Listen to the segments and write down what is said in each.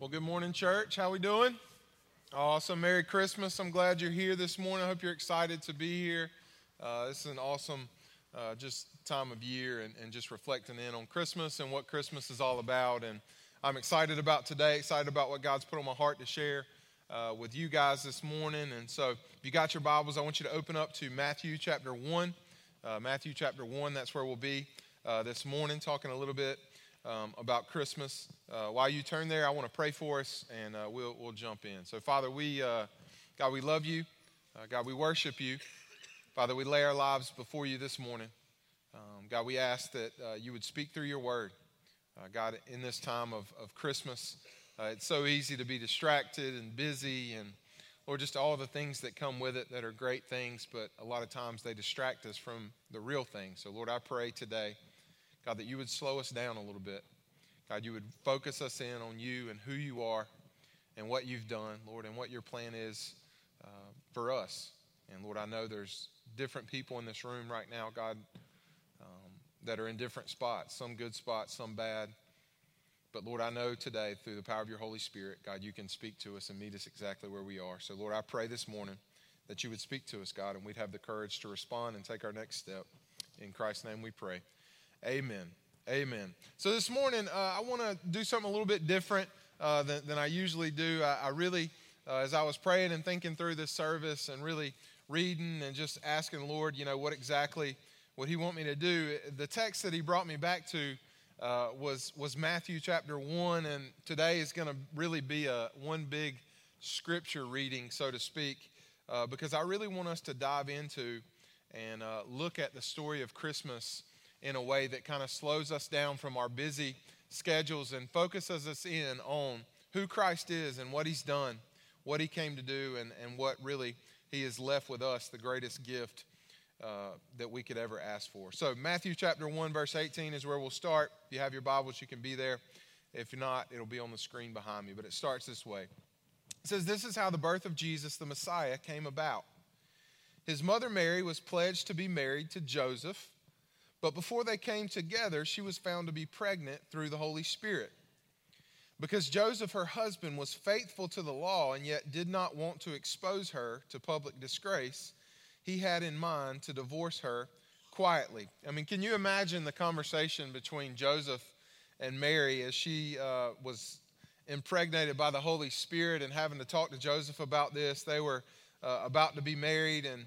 Well, good morning, church. How we doing? Awesome. Merry Christmas. I'm glad you're here this morning. I hope you're excited to be here. Uh, this is an awesome uh, just time of year and, and just reflecting in on Christmas and what Christmas is all about. And I'm excited about today, excited about what God's put on my heart to share uh, with you guys this morning. And so, if you got your Bibles, I want you to open up to Matthew chapter 1. Uh, Matthew chapter 1, that's where we'll be uh, this morning, talking a little bit um, about Christmas. Uh, while you turn there, I want to pray for us, and uh, we'll we'll jump in. So, Father, we uh, God, we love you. Uh, God, we worship you. Father, we lay our lives before you this morning. Um, God, we ask that uh, you would speak through your word. Uh, God, in this time of, of Christmas, it's so easy to be distracted and busy, and Lord, just all the things that come with it that are great things, but a lot of times they distract us from the real thing. So, Lord, I pray today God, that you would slow us down a little bit. God, you would focus us in on you and who you are and what you've done, Lord, and what your plan is uh, for us. And Lord, I know there's different people in this room right now, God, um, that are in different spots, some good spots, some bad. But Lord, I know today, through the power of your Holy Spirit, God, you can speak to us and meet us exactly where we are. So, Lord, I pray this morning that you would speak to us, God, and we'd have the courage to respond and take our next step. In Christ's name we pray. Amen. Amen. So this morning, uh, I want to do something a little bit different uh, than, than, I usually do. I, I really, uh, as I was praying and thinking through this service and really reading and just asking the Lord, you know, what exactly would He want me to do, the text that He brought me back to uh, was, was Matthew chapter 1. And today is going to really be a one big scripture reading, so to speak, uh, because I really want us to dive into and uh, look at the story of Christmas in a way that kind of slows us down from our busy schedules and focuses us in on who Christ is and what he's done, what he came to do, and, and what really he has left with us, the greatest gift uh, that we could ever ask for. So, Matthew chapter 1, verse 18 is where we'll start. If you have your Bibles, you can be there. If not, it'll be on the screen behind me. But it starts this way It says, This is how the birth of Jesus, the Messiah, came about. His mother Mary was pledged to be married to Joseph but before they came together, she was found to be pregnant through the Holy Spirit. Because Joseph, her husband, was faithful to the law and yet did not want to expose her to public disgrace, he had in mind to divorce her quietly. I mean, can you imagine the conversation between Joseph and Mary as she uh, was impregnated by the Holy Spirit and having to talk to Joseph about this? They were uh, about to be married and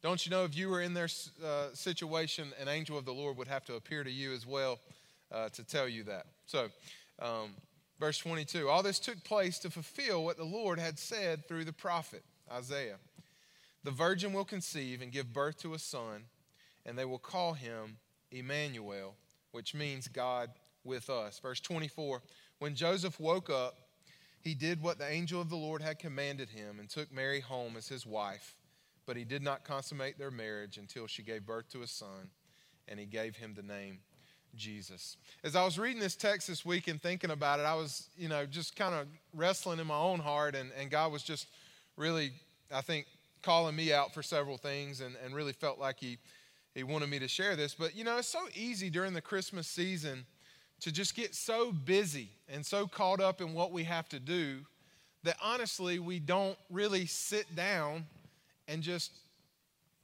Don't you know if you were in their uh, situation, an angel of the Lord would have to appear to you as well uh, to tell you that. So, um, verse 22 all this took place to fulfill what the Lord had said through the prophet Isaiah. The virgin will conceive and give birth to a son, and they will call him Emmanuel, which means God with us. Verse 24 When Joseph woke up, he did what the angel of the Lord had commanded him and took Mary home as his wife. But he did not consummate their marriage until she gave birth to a son, and he gave him the name Jesus. As I was reading this text this week and thinking about it, I was, you know, just kind of wrestling in my own heart, and, and God was just really, I think, calling me out for several things and, and really felt like he, he wanted me to share this. But, you know, it's so easy during the Christmas season to just get so busy and so caught up in what we have to do that honestly we don't really sit down and just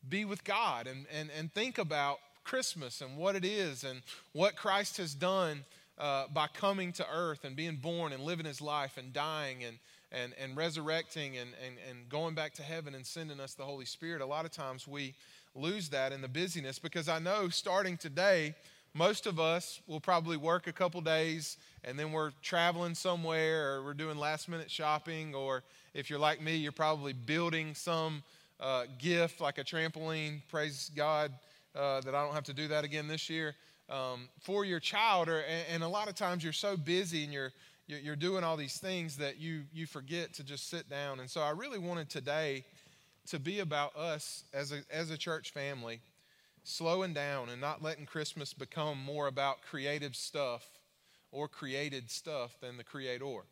be with God and, and, and think about Christmas and what it is and what Christ has done uh, by coming to earth and being born and living his life and dying and, and, and resurrecting and, and, and going back to heaven and sending us the Holy Spirit, a lot of times we lose that in the busyness because I know starting today, most of us will probably work a couple days and then we're traveling somewhere or we're doing last minute shopping or if you're like me, you're probably building some uh, gift like a trampoline. Praise God uh, that I don't have to do that again this year um, for your child. Or, and, and, a lot of times you're so busy and you're, you're doing all these things that you, you forget to just sit down. And so I really wanted today to be about us as a, as a church family slowing down and not letting Christmas become more about creative stuff or created stuff than the Creator.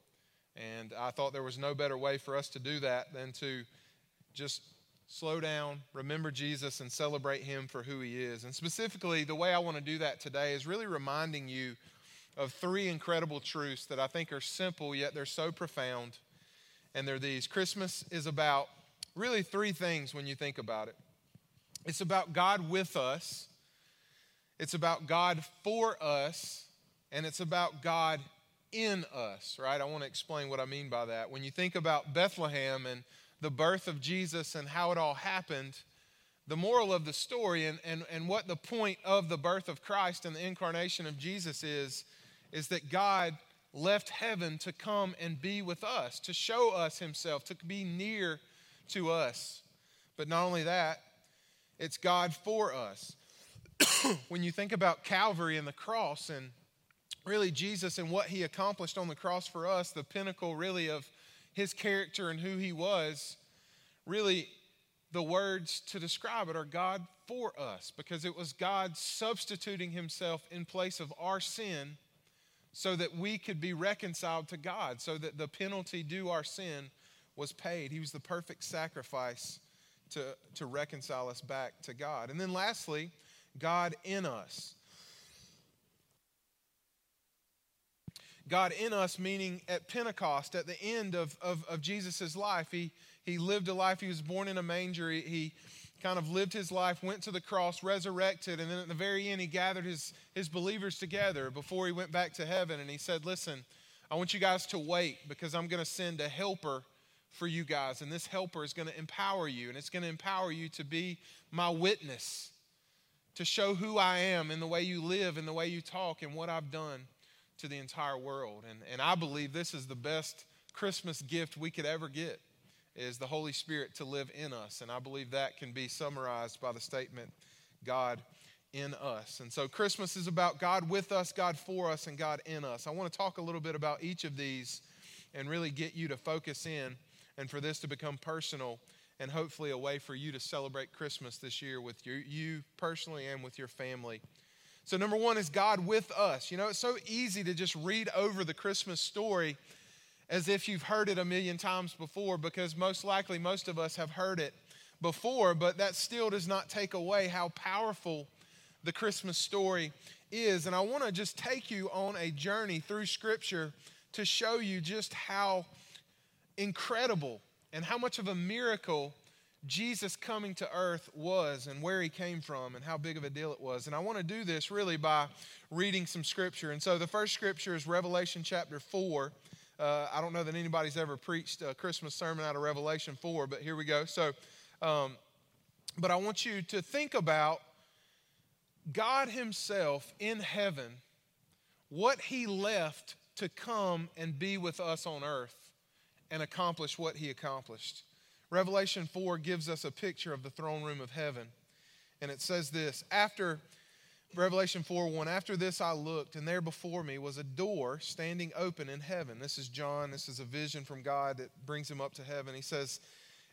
And I thought there was no better way for us to do that than to just slow down, remember Jesus, and celebrate Him for who He is. And specifically, the way I want to do that today is really reminding you of three incredible truths that I think are simple, yet they're so profound. And they're these Christmas is about really three things when you think about it it's about God with us, it's about God for us, and it's about God in us, right? I want to explain what I mean by that. When you think about Bethlehem and the birth of Jesus and how it all happened, the moral of the story and, and, and what the point of the birth of Christ and the incarnation of Jesus is, is that God left heaven to come and be with us, to show us himself, to be near to us. But not only that, it's God for us. when you think about Calvary and the cross and really Jesus and what he accomplished on the cross for us, the pinnacle really of his character and who he was, really the words to describe it are God for us because it was God substituting himself in place of our sin so that we could be reconciled to God, so that the penalty due our sin was paid. He was the perfect sacrifice to, to reconcile us back to God. And then lastly, God in us. God in us, meaning at Pentecost, at the end of, of, of Jesus' life, he, he lived a life. He was born in a manger. He, he kind of lived his life, went to the cross, resurrected, and then at the very end, he gathered his, his believers together before he went back to heaven. And he said, Listen, I want you guys to wait because I'm going to send a helper for you guys. And this helper is going to empower you, and it's going to empower you to be my witness, to show who I am in the way you live, in the way you talk, and what I've done to the entire world. And, and I believe this is the best Christmas gift we could ever get is the Holy Spirit to live in us. And I believe that can be summarized by the statement, God in us. And so Christmas is about God with us, God for us, and God in us. I want to talk a little bit about each of these and really get you to focus in and for this to become personal and hopefully a way for you to celebrate Christmas this year with your, you personally and with your family. So, number one is God with us. You know, it's so easy to just read over the Christmas story as if you've heard it a million times before, because most likely most of us have heard it before, but that still does not take away how powerful the Christmas story is. And I want to just take you on a journey through Scripture to show you just how incredible and how much of a miracle Jesus coming to earth was and where he came from and how big of a deal it was. And I want to do this really by reading some scripture. And so the first scripture is Revelation chapter 4. Uh, I don't know that anybody's ever preached a Christmas sermon out of Revelation 4, but here we go. So, um, but I want you to think about God Himself in heaven, what He left to come and be with us on earth and accomplish what He accomplished. Revelation 4 gives us a picture of the throne room of heaven. And it says this After Revelation 4 1, after this I looked, and there before me was a door standing open in heaven. This is John. This is a vision from God that brings him up to heaven. He says,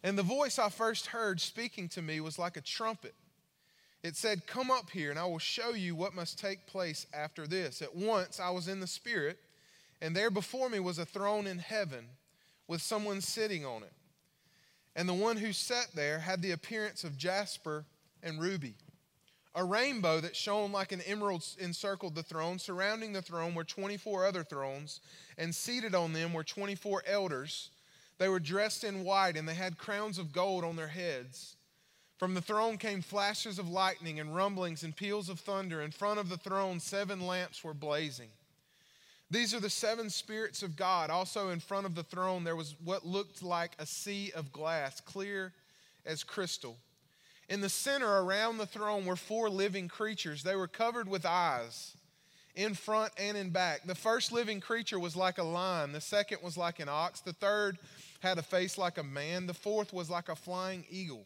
And the voice I first heard speaking to me was like a trumpet. It said, Come up here, and I will show you what must take place after this. At once I was in the Spirit, and there before me was a throne in heaven with someone sitting on it. And the one who sat there had the appearance of jasper and ruby. A rainbow that shone like an emerald encircled the throne. Surrounding the throne were 24 other thrones, and seated on them were 24 elders. They were dressed in white, and they had crowns of gold on their heads. From the throne came flashes of lightning and rumblings and peals of thunder. In front of the throne, seven lamps were blazing. These are the seven spirits of God. Also, in front of the throne, there was what looked like a sea of glass, clear as crystal. In the center around the throne were four living creatures. They were covered with eyes in front and in back. The first living creature was like a lion, the second was like an ox, the third had a face like a man, the fourth was like a flying eagle.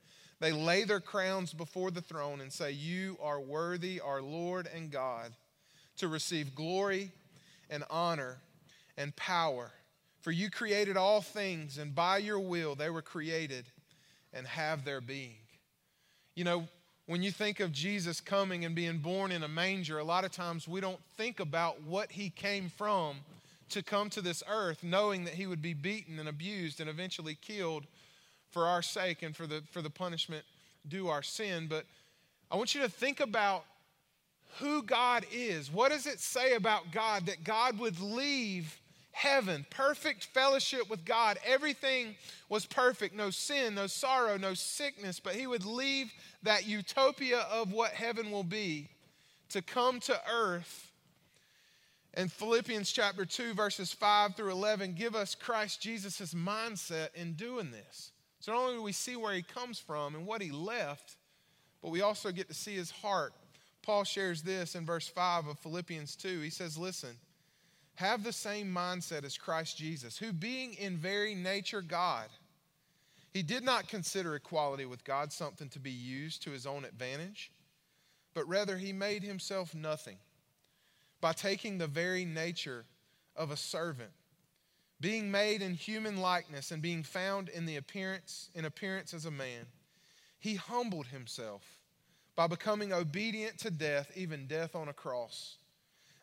They lay their crowns before the throne and say, You are worthy, our Lord and God, to receive glory and honor and power. For you created all things, and by your will they were created and have their being. You know, when you think of Jesus coming and being born in a manger, a lot of times we don't think about what he came from to come to this earth, knowing that he would be beaten and abused and eventually killed for our sake and for the, for the punishment due our sin. But I want you to think about who God is. What does it say about God that God would leave heaven, perfect fellowship with God? Everything was perfect no sin, no sorrow, no sickness, but He would leave that utopia of what heaven will be to come to earth. And Philippians chapter 2, verses 5 through 11 give us Christ Jesus' mindset in doing this. So not only do we see where he comes from and what he left, but we also get to see his heart Paul shares this in verse 5 of Philippians 2. He says, Listen, have the same mindset as Christ Jesus, who being in very nature God, he did not consider equality with God something to be used to his own advantage, but rather he made himself nothing by taking the very nature of a servant being made in human likeness and being found in the appearance in appearance as a man he humbled himself by becoming obedient to death, even death on a cross.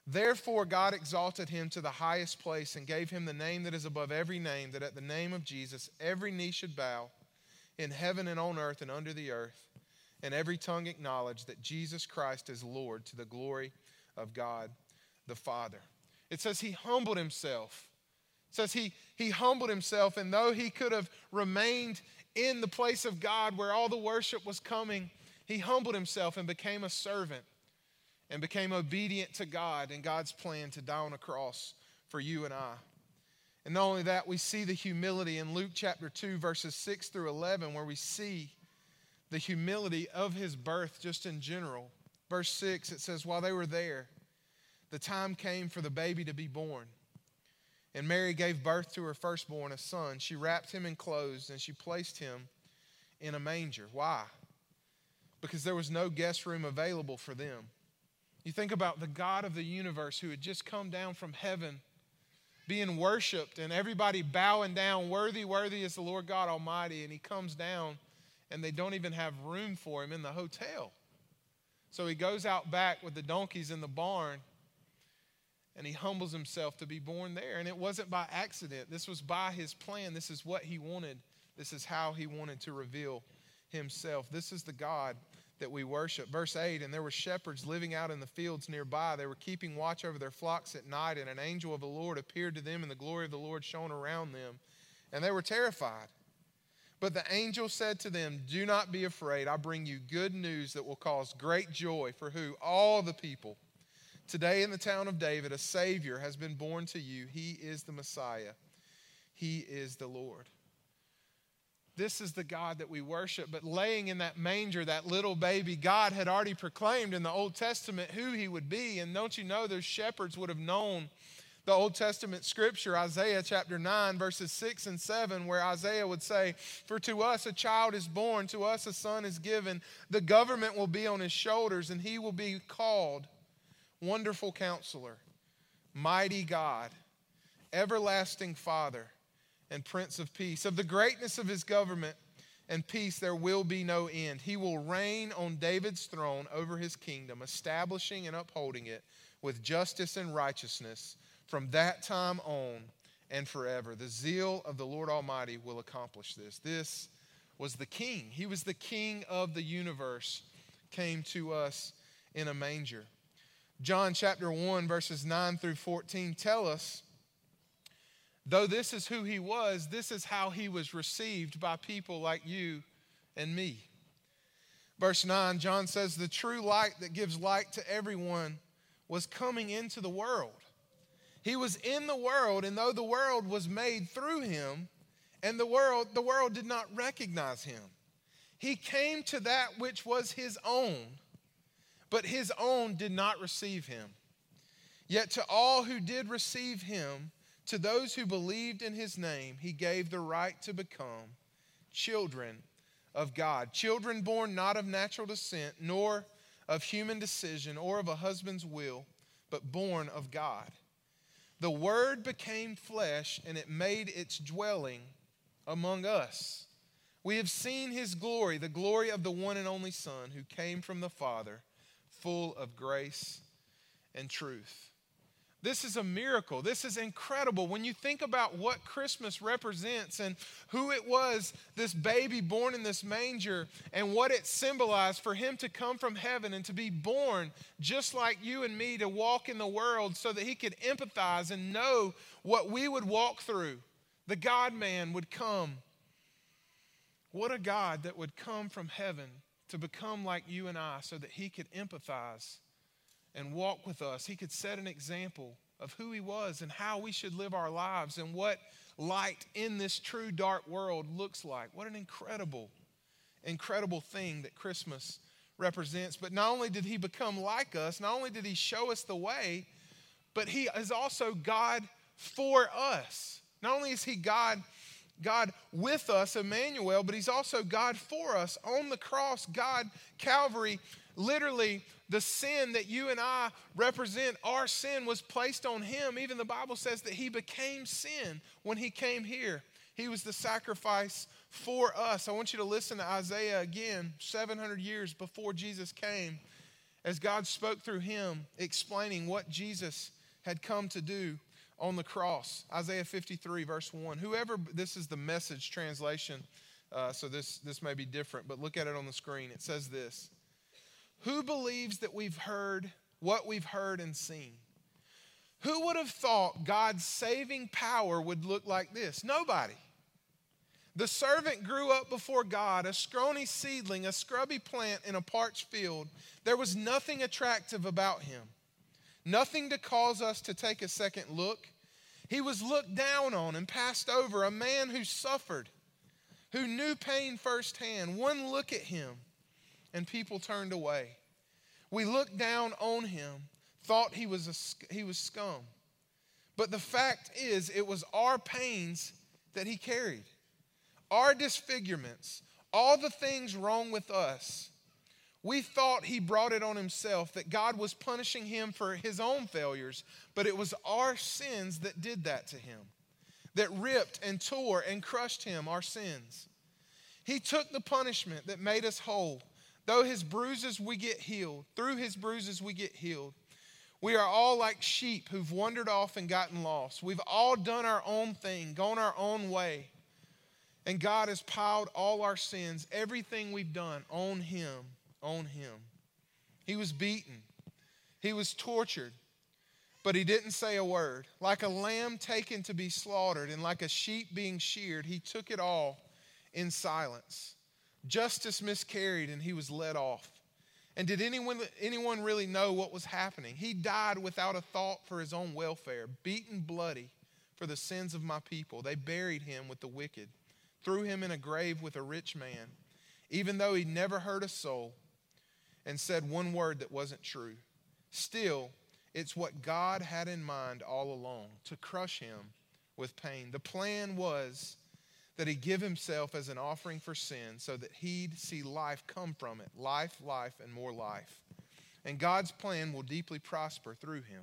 Therefore, God exalted him to the highest place and gave him the name that is above every name, that at the name of Jesus every knee should bow in heaven and on earth and under the earth, and every tongue acknowledge that Jesus Christ is Lord to the glory of God the Father. It says he humbled himself. It says he, he humbled himself, and though he could have remained in the place of God where all the worship was coming, he humbled himself and became a servant and became obedient to God and God's plan to die on a cross for you and I. And not only that, we see the humility in Luke chapter 2, verses 6 through 11, where we see the humility of his birth just in general. Verse 6, it says, While they were there, the time came for the baby to be born. And Mary gave birth to her firstborn, a son. She wrapped him in clothes and she placed him in a manger. Why? because there was no guest room available for them. You think about the God of the universe who had just come down from heaven being worshiped and everybody bowing down, worthy, worthy is the Lord God Almighty. And he comes down and they don't even have room for him in the hotel. So he goes out back with the donkeys in the barn and he humbles himself to be born there. And it wasn't by accident, this was by his plan. This is what he wanted, this is how he wanted to reveal himself. This is the God that we worship. Verse 8 And there were shepherds living out in the fields nearby. They were keeping watch over their flocks at night, and an angel of the Lord appeared to them, and the glory of the Lord shone around them. And they were terrified. But the angel said to them, Do not be afraid. I bring you good news that will cause great joy for who? All the people. Today in the town of David, a Savior has been born to you. He is the Messiah, He is the Lord. This is the God that we worship. But laying in that manger, that little baby, God had already proclaimed in the Old Testament who he would be. And don't you know, those shepherds would have known the Old Testament scripture, Isaiah chapter 9, verses 6 and 7, where Isaiah would say, For to us a child is born, to us a son is given, the government will be on his shoulders, and he will be called Wonderful Counselor, Mighty God, Everlasting Father and Prince of Peace. Of the greatness of his government and peace there will be no end. He will reign on David's throne over his kingdom, establishing and upholding it with justice and righteousness from that time on and forever. The zeal of the Lord Almighty will accomplish this. This was the king. He was the king of the universe, came to us in a manger. John chapter 1, verses 9 through 14 tell us Though this is who he was, this is how he was received by people like you and me. Verse 9, John says, The true light that gives light to everyone was coming into the world. He was in the world, and though the world was made through him, and the world, the world did not recognize him. He came to that which was his own, but his own did not receive him. Yet to all who did receive him, to those who believed in his name, he gave the right to become children of God. Children born not of natural descent, nor of human decision, or of a husband's will, but born of God. The Word became flesh, and it made its dwelling among us. We have seen his glory, the glory of the one and only Son who came from the Father, full of grace and truth. This is a miracle. This is incredible. When you think about what Christmas represents and who it was, this baby born in this manger, and what it symbolized for him to come from heaven and to be born just like you and me, to walk in the world so that he could empathize and know what we would walk through. The God man would come. What a God that would come from heaven to become like you and I so that he could empathize and walk with us. He could set an example of who he was and how we should live our lives and what light in this true dark world looks like. What an incredible, incredible thing that Christmas represents. But not only did he become like us, not only did he show us the way, but he is also God for us. Not only is he God, God with us, Emmanuel, but he's also God for us. On the cross, God, Calvary, literally the sin that you and I represent, our sin was placed on him. Even the Bible says that he became sin when he came here. He was the sacrifice for us. I want you to listen to Isaiah again, 700 years before Jesus came, as God spoke through him, explaining what Jesus had come to do on the cross. Isaiah 53, verse 1. Whoever, this is the message translation, uh, so this, this may be different, but look at it on the screen. It says this Who believes that we've heard what we've heard and seen? Who would have thought God's saving power would look like this? Nobody. The servant grew up before God, a scrawny seedling, a scrubby plant in a parched field. There was nothing attractive about him nothing to cause us to take a second look. He was looked down on and passed over, a man who suffered, who knew pain firsthand. One look at him, and people turned away. We looked down on him, thought he was, a, he was scum. But the fact is, it was our pains that he carried, our disfigurements, all the things wrong with us we thought he brought it on himself, that God was punishing him for his own failures, but it was our sins that did that to him, that ripped and tore and crushed him, our sins. He took the punishment that made us whole. Though his bruises we get healed, through his bruises we get healed. We are all like sheep who've wandered off and gotten lost. We've all done our own thing, gone our own way. And God has piled all our sins, everything we've done, on him on him. He was beaten, he was tortured, but he didn't say a word. Like a lamb taken to be slaughtered and like a sheep being sheared, he took it all in silence. Justice miscarried and he was let off. And did anyone, anyone really know what was happening? He died without a thought for his own welfare, beaten bloody for the sins of my people. They buried him with the wicked, threw him in a grave with a rich man, even though he never hurt a soul and said one word that wasn't true. Still, it's what God had in mind all along to crush him with pain. The plan was that he give himself as an offering for sin so that he'd see life come from it life, life, and more life. And God's plan will deeply prosper through him.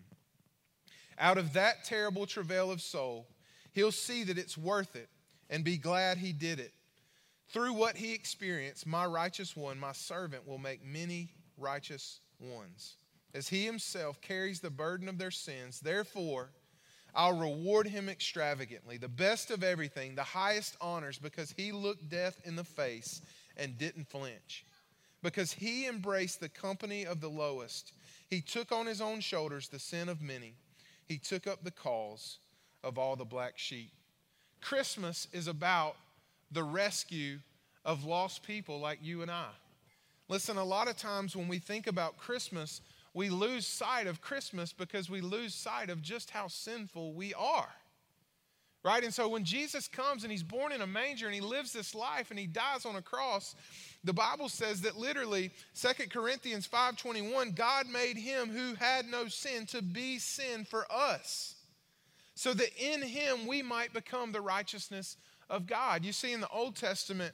Out of that terrible travail of soul, he'll see that it's worth it and be glad he did it through what he experienced, my righteous one, my servant, will make many righteous ones. As he himself carries the burden of their sins, therefore, I'll reward him extravagantly, the best of everything, the highest honors, because he looked death in the face and didn't flinch. Because he embraced the company of the lowest, he took on his own shoulders the sin of many. He took up the cause of all the black sheep. Christmas is about the rescue of lost people like you and I. Listen, a lot of times when we think about Christmas, we lose sight of Christmas because we lose sight of just how sinful we are. right? And so when Jesus comes and he's born in a manger and he lives this life and he dies on a cross, the Bible says that literally 2 Corinthians 5:21 God made him who had no sin to be sin for us so that in him we might become the righteousness of God. You see in the Old Testament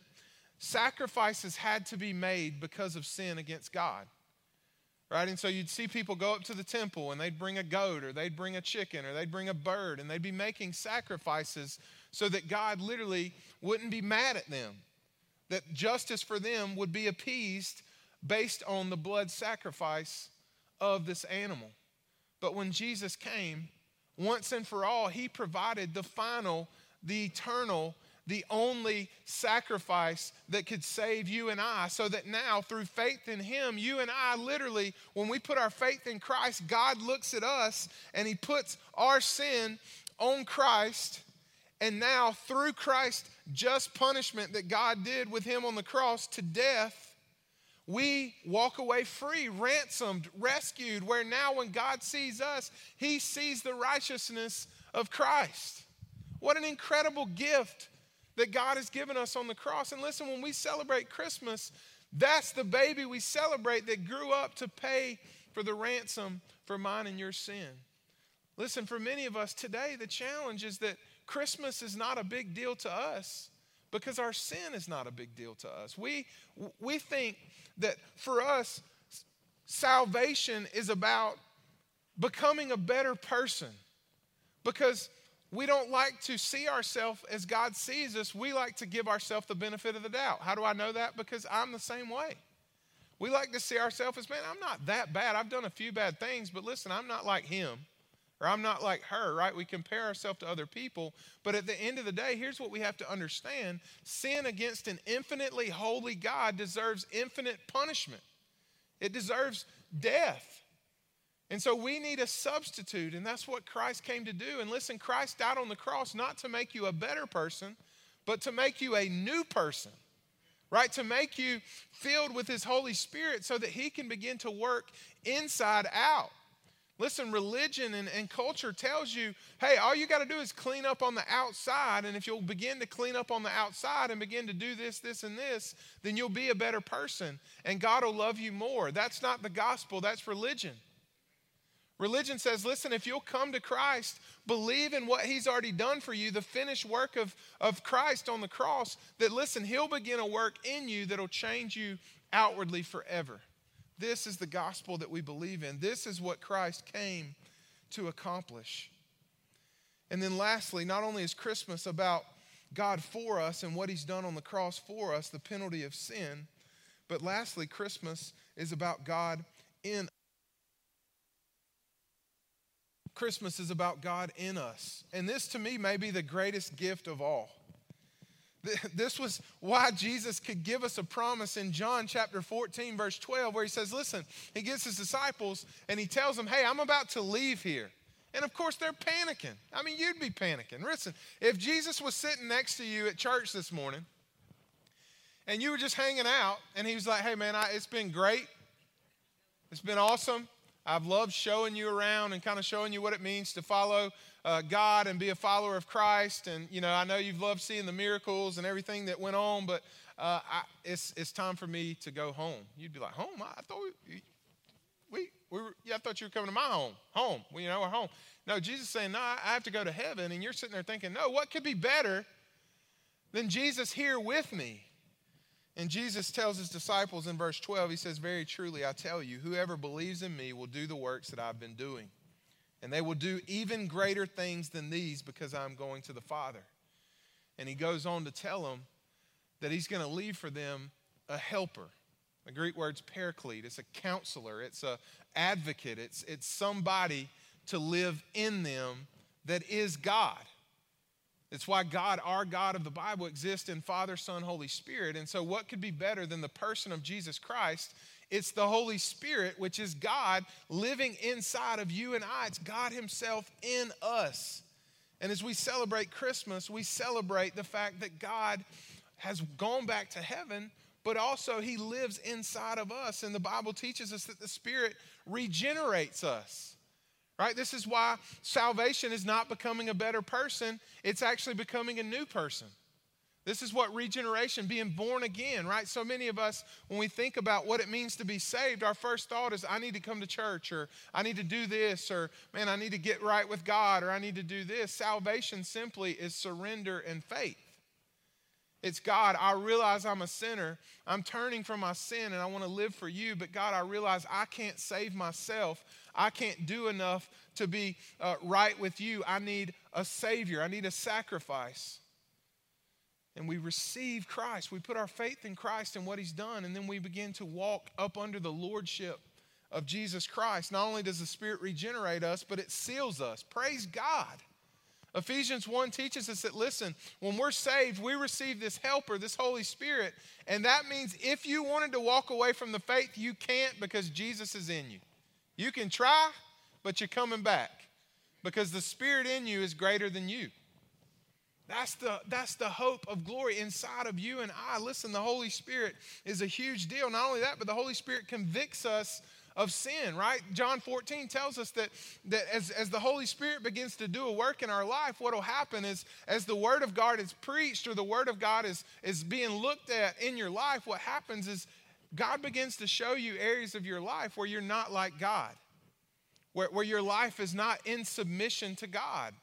sacrifices had to be made because of sin against God right? And so you'd see people go up to the temple and they'd bring a goat or they'd bring a chicken or they'd bring a bird and they'd be making sacrifices so that God literally wouldn't be mad at them, that justice for them would be appeased based on the blood sacrifice of this animal. But when Jesus came, once and for all, he provided the final, the eternal the only sacrifice that could save you and I, so that now through faith in Him, you and I literally, when we put our faith in Christ, God looks at us and He puts our sin on Christ. And now, through Christ's just punishment that God did with Him on the cross to death, we walk away free, ransomed, rescued, where now when God sees us, He sees the righteousness of Christ. What an incredible gift that God has given us on the cross. And listen, when we celebrate Christmas, that's the baby we celebrate that grew up to pay for the ransom for mine and your sin. Listen, for many of us today, the challenge is that Christmas is not a big deal to us because our sin is not a big deal to us. We, we think that for us, salvation is about becoming a better person because we don't like to see ourselves as God sees us. We like to give ourselves the benefit of the doubt. How do I know that? Because I'm the same way. We like to see ourselves as, man, I'm not that bad. I've done a few bad things, but listen, I'm not like him or I'm not like her, right? We compare ourselves to other people. But at the end of the day, here's what we have to understand sin against an infinitely holy God deserves infinite punishment, it deserves death. And so we need a substitute, and that's what Christ came to do. And listen, Christ died on the cross not to make you a better person, but to make you a new person, right? To make you filled with His Holy Spirit so that He can begin to work inside out. Listen, religion and, and culture tells you, hey, all you got to do is clean up on the outside. And if you'll begin to clean up on the outside and begin to do this, this, and this, then you'll be a better person and God will love you more. That's not the gospel, that's religion. Religion says, listen, if you'll come to Christ, believe in what He's already done for you, the finished work of, of Christ on the cross, that listen, He'll begin a work in you that'll change you outwardly forever. This is the gospel that we believe in. This is what Christ came to accomplish. And then, lastly, not only is Christmas about God for us and what He's done on the cross for us, the penalty of sin, but lastly, Christmas is about God in Christmas is about God in us. And this to me may be the greatest gift of all. This was why Jesus could give us a promise in John chapter 14, verse 12, where he says, Listen, he gets his disciples and he tells them, Hey, I'm about to leave here. And of course, they're panicking. I mean, you'd be panicking. Listen, if Jesus was sitting next to you at church this morning and you were just hanging out and he was like, Hey, man, I, it's been great. It's been awesome. I've loved showing you around and kind of showing you what it means to follow uh, God and be a follower of Christ. And, you know, I know you've loved seeing the miracles and everything that went on, but uh, I, it's, it's time for me to go home. You'd be like, home? I thought we, we, we were, yeah, I thought you were coming to my home. Home. Well, you know, we're home. No, Jesus saying, no, I have to go to heaven. And you're sitting there thinking, no, what could be better than Jesus here with me? And Jesus tells his disciples in verse 12, he says, Very truly, I tell you, whoever believes in me will do the works that I've been doing. And they will do even greater things than these because I'm going to the Father. And he goes on to tell them that he's going to leave for them a helper. The Greek word's paraclete. It's a counselor, it's a advocate, it's, it's somebody to live in them that is God. It's why God, our God of the Bible, exists in Father, Son, Holy Spirit. And so, what could be better than the person of Jesus Christ? It's the Holy Spirit, which is God living inside of you and I. It's God Himself in us. And as we celebrate Christmas, we celebrate the fact that God has gone back to heaven, but also He lives inside of us. And the Bible teaches us that the Spirit regenerates us Right? This is why salvation is not becoming a better person, it's actually becoming a new person. This is what regeneration, being born again, right? So many of us, when we think about what it means to be saved, our first thought is, I need to come to church, or I need to do this, or man, I need to get right with God, or I need to do this. Salvation simply is surrender and faith. It's God, I realize I'm a sinner. I'm turning from my sin and I want to live for you. But God, I realize I can't save myself. I can't do enough to be uh, right with you. I need a Savior, I need a sacrifice and we receive Christ. We put our faith in Christ and what He's done, and then we begin to walk up under the lordship of Jesus Christ. Not only does the Spirit regenerate us, but it seals us. Praise God. Ephesians 1 teaches us that, listen, when we're saved, we receive this helper, this Holy Spirit, and that means if you wanted to walk away from the faith, you can't because Jesus is in you. You can try, but you're coming back because the Spirit in you is greater than you. That's the, that's the hope of glory inside of you and I. Listen, the Holy Spirit is a huge deal. Not only that, but the Holy Spirit convicts us of sin, right? John 14 tells us that, that as, as the Holy Spirit begins to do a work in our life, what will happen is as the Word of God is preached or the Word of God is, is being looked at in your life, what happens is God begins to show you areas of your life where you're not like God, where, where your life is not in submission to God.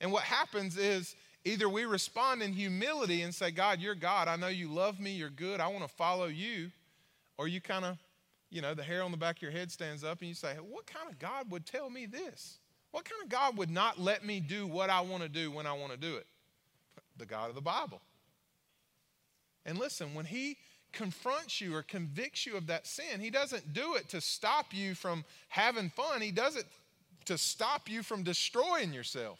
And what happens is Either we respond in humility and say, God, you're God. I know you love me. You're good. I want to follow you. Or you kind of, you know, the hair on the back of your head stands up and you say, What kind of God would tell me this? What kind of God would not let me do what I want to do when I want to do it? The God of the Bible. And listen, when He confronts you or convicts you of that sin, He doesn't do it to stop you from having fun, He does it to stop you from destroying yourself.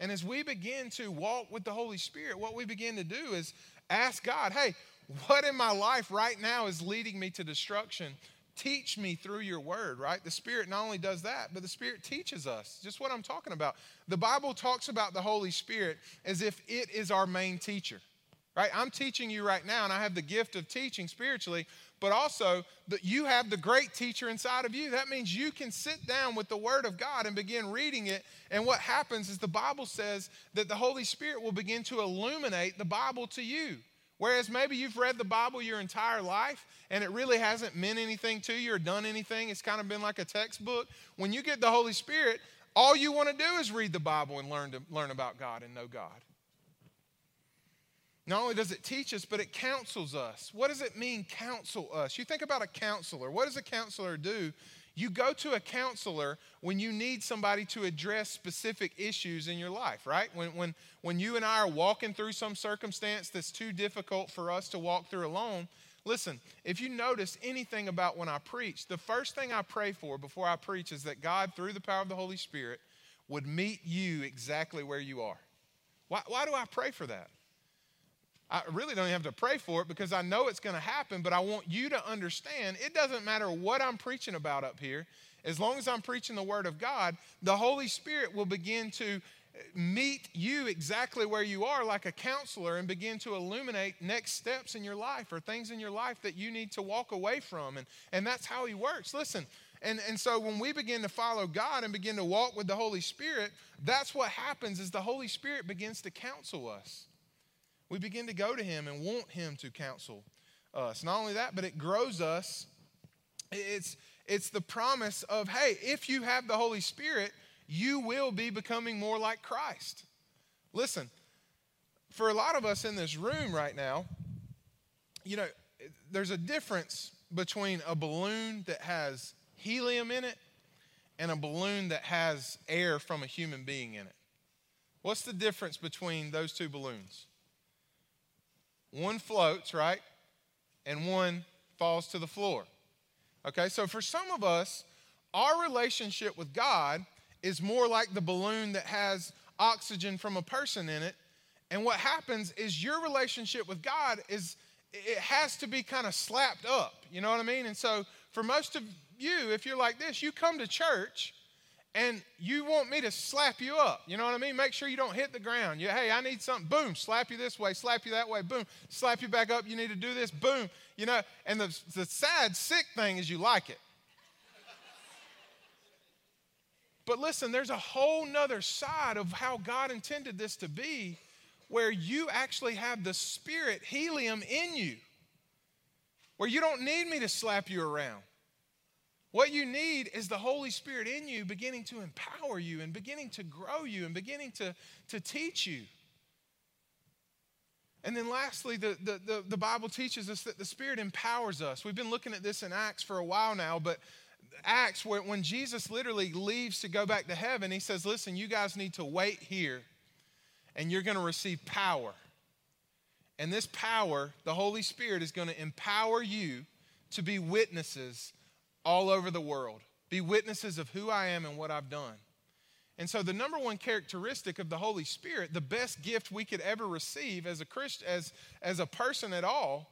And as we begin to walk with the Holy Spirit, what we begin to do is ask God, hey, what in my life right now is leading me to destruction? Teach me through your word, right? The Spirit not only does that, but the Spirit teaches us. Just what I'm talking about. The Bible talks about the Holy Spirit as if it is our main teacher, right? I'm teaching you right now, and I have the gift of teaching spiritually, but also that you have the great teacher inside of you. That means you can sit down with the Word of God and begin reading it. And what happens is the Bible says that the Holy Spirit will begin to illuminate the Bible to you. Whereas maybe you've read the Bible your entire life and it really hasn't meant anything to you or done anything, it's kind of been like a textbook. When you get the Holy Spirit, all you want to do is read the Bible and learn, to, learn about God and know God. Not only does it teach us, but it counsels us. What does it mean, counsel us? You think about a counselor. What does a counselor do? You go to a counselor when you need somebody to address specific issues in your life, right? When, when, when you and I are walking through some circumstance that's too difficult for us to walk through alone, listen, if you notice anything about when I preach, the first thing I pray for before I preach is that God, through the power of the Holy Spirit, would meet you exactly where you are. Why, why do I pray for that? I really don't have to pray for it because I know it's going to happen, but I want you to understand it doesn't matter what I'm preaching about up here. As long as I'm preaching the Word of God, the Holy Spirit will begin to meet you exactly where you are like a counselor and begin to illuminate next steps in your life or things in your life that you need to walk away from. And, and that's how He works. Listen, and, and so when we begin to follow God and begin to walk with the Holy Spirit, that's what happens is the Holy Spirit begins to counsel us we begin to go to Him and want Him to counsel us. Not only that, but it grows us. It's, it's the promise of, hey, if you have the Holy Spirit, you will be becoming more like Christ. Listen, for a lot of us in this room right now, you know, there's a difference between a balloon that has helium in it and a balloon that has air from a human being in it. What's the difference between those two balloons? One floats, right? And one falls to the floor. Okay, so for some of us, our relationship with God is more like the balloon that has oxygen from a person in it. And what happens is your relationship with God is it has to be kind of slapped up. You know what I mean? And so for most of you, if you're like this, you come to church and you want me to slap you up. You know what I mean? Make sure you don't hit the ground. You, hey, I need something. Boom, slap you this way, slap you that way. Boom, slap you back up. You need to do this. Boom. You know, and the, the sad, sick thing is you like it. But listen, there's a whole nother side of how God intended this to be where you actually have the spirit helium in you, where you don't need me to slap you around. What you need is the Holy Spirit in you beginning to empower you and beginning to grow you and beginning to, to teach you. And then lastly, the, the, the, the, Bible teaches us that the Spirit empowers us. We've been looking at this in Acts for a while now, but Acts, where, when Jesus literally leaves to go back to heaven, he says, Listen, you guys need to wait here and you're going to receive power. And this power, the Holy Spirit, is going to empower you to be witnesses all over the world, be witnesses of who I am and what I've done. And so, the number one characteristic of the Holy Spirit, the best gift we could ever receive as a Christ, as, as a person at all,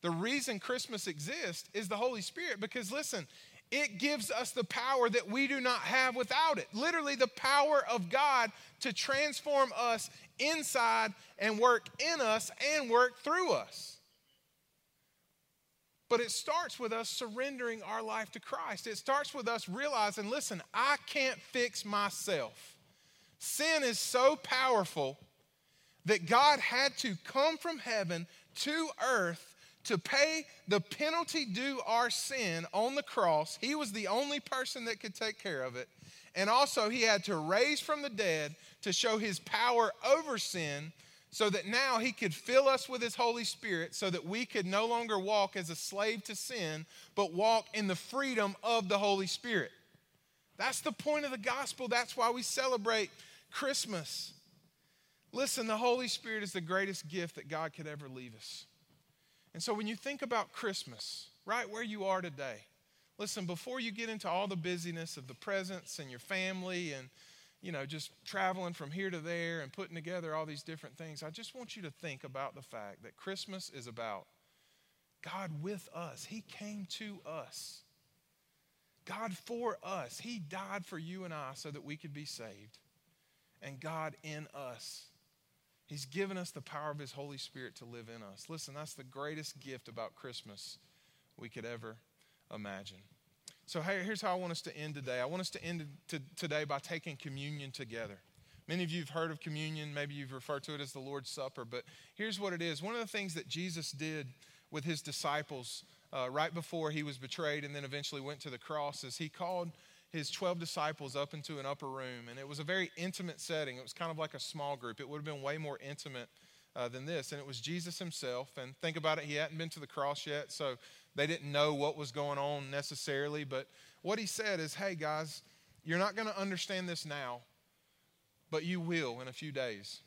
the reason Christmas exists is the Holy Spirit. Because listen, it gives us the power that we do not have without it. Literally, the power of God to transform us inside and work in us and work through us. But it starts with us surrendering our life to Christ. It starts with us realizing listen, I can't fix myself. Sin is so powerful that God had to come from heaven to earth to pay the penalty due our sin on the cross. He was the only person that could take care of it. And also, he had to raise from the dead to show his power over sin so that now he could fill us with his Holy Spirit so that we could no longer walk as a slave to sin, but walk in the freedom of the Holy Spirit. That's the point of the gospel. That's why we celebrate Christmas. Listen, the Holy Spirit is the greatest gift that God could ever leave us. And so when you think about Christmas, right where you are today, listen, before you get into all the busyness of the presents and your family and you know, just traveling from here to there and putting together all these different things, I just want you to think about the fact that Christmas is about God with us. He came to us. God for us. He died for you and I so that we could be saved. And God in us. He's given us the power of His Holy Spirit to live in us. Listen, that's the greatest gift about Christmas we could ever imagine. So, here's how I want us to end today. I want us to end to, today by taking communion together. Many of you have heard of communion. Maybe you've referred to it as the Lord's Supper. But here's what it is one of the things that Jesus did with his disciples uh, right before he was betrayed and then eventually went to the cross is he called his 12 disciples up into an upper room. And it was a very intimate setting. It was kind of like a small group. It would have been way more intimate uh, than this. And it was Jesus himself. And think about it, he hadn't been to the cross yet. So they didn't know what was going on necessarily, but what he said is, hey, guys, you're not going to understand this now, but you will in a few days.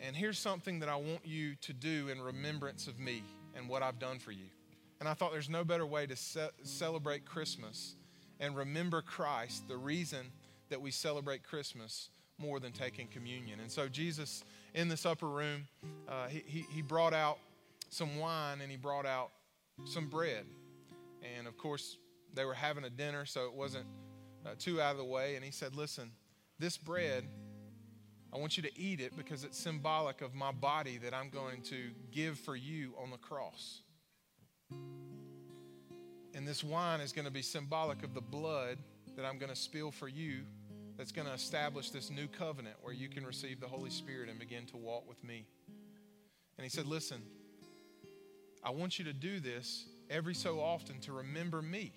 And here's something that I want you to do in remembrance of me and what I've done for you. And I thought there's no better way to ce- celebrate Christmas and remember Christ, the reason that we celebrate Christmas more than taking communion. And so, Jesus, in this upper room, uh, he, he, brought out some wine and he brought out some bread. And of course, they were having a dinner, so it wasn't uh, too out of the way. And he said, Listen, this bread, I want you to eat it because it's symbolic of my body that I'm going to give for you on the cross. And this wine is going to be symbolic of the blood that I'm going to spill for you that's going to establish this new covenant where you can receive the Holy Spirit and begin to walk with me. And he said, Listen, I want you to do this every so often to remember me.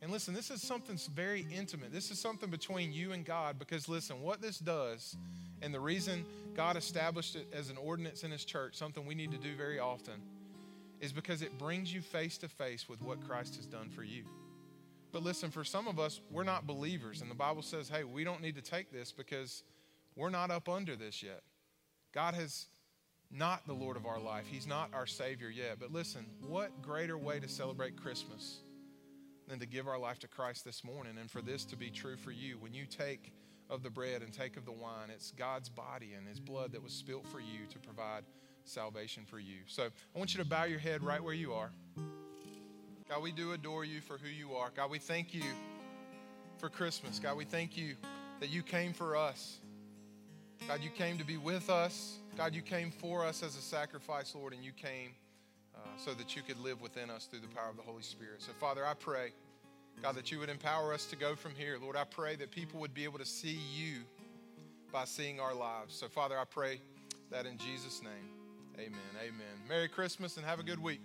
And listen, this is something very intimate. This is something between you and God because, listen, what this does, and the reason God established it as an ordinance in His church, something we need to do very often, is because it brings you face to face with what Christ has done for you. But listen, for some of us, we're not believers. And the Bible says, hey, we don't need to take this because we're not up under this yet. God has not the Lord of our life. He's not our Savior yet. But listen, what greater way to celebrate Christmas than to give our life to Christ this morning and for this to be true for you? When you take of the bread and take of the wine, it's God's body and His blood that was spilt for you to provide salvation for you. So I want you to bow your head right where you are. God, we do adore you for who you are. God, we thank you for Christmas. God, we thank you that you came for us. God, you came to be with us. God, you came for us as a sacrifice, Lord, and you came uh, so that you could live within us through the power of the Holy Spirit. So, Father, I pray, God, that you would empower us to go from here. Lord, I pray that people would be able to see you by seeing our lives. So, Father, I pray that in Jesus' name, amen. Amen. Merry Christmas and have a good week.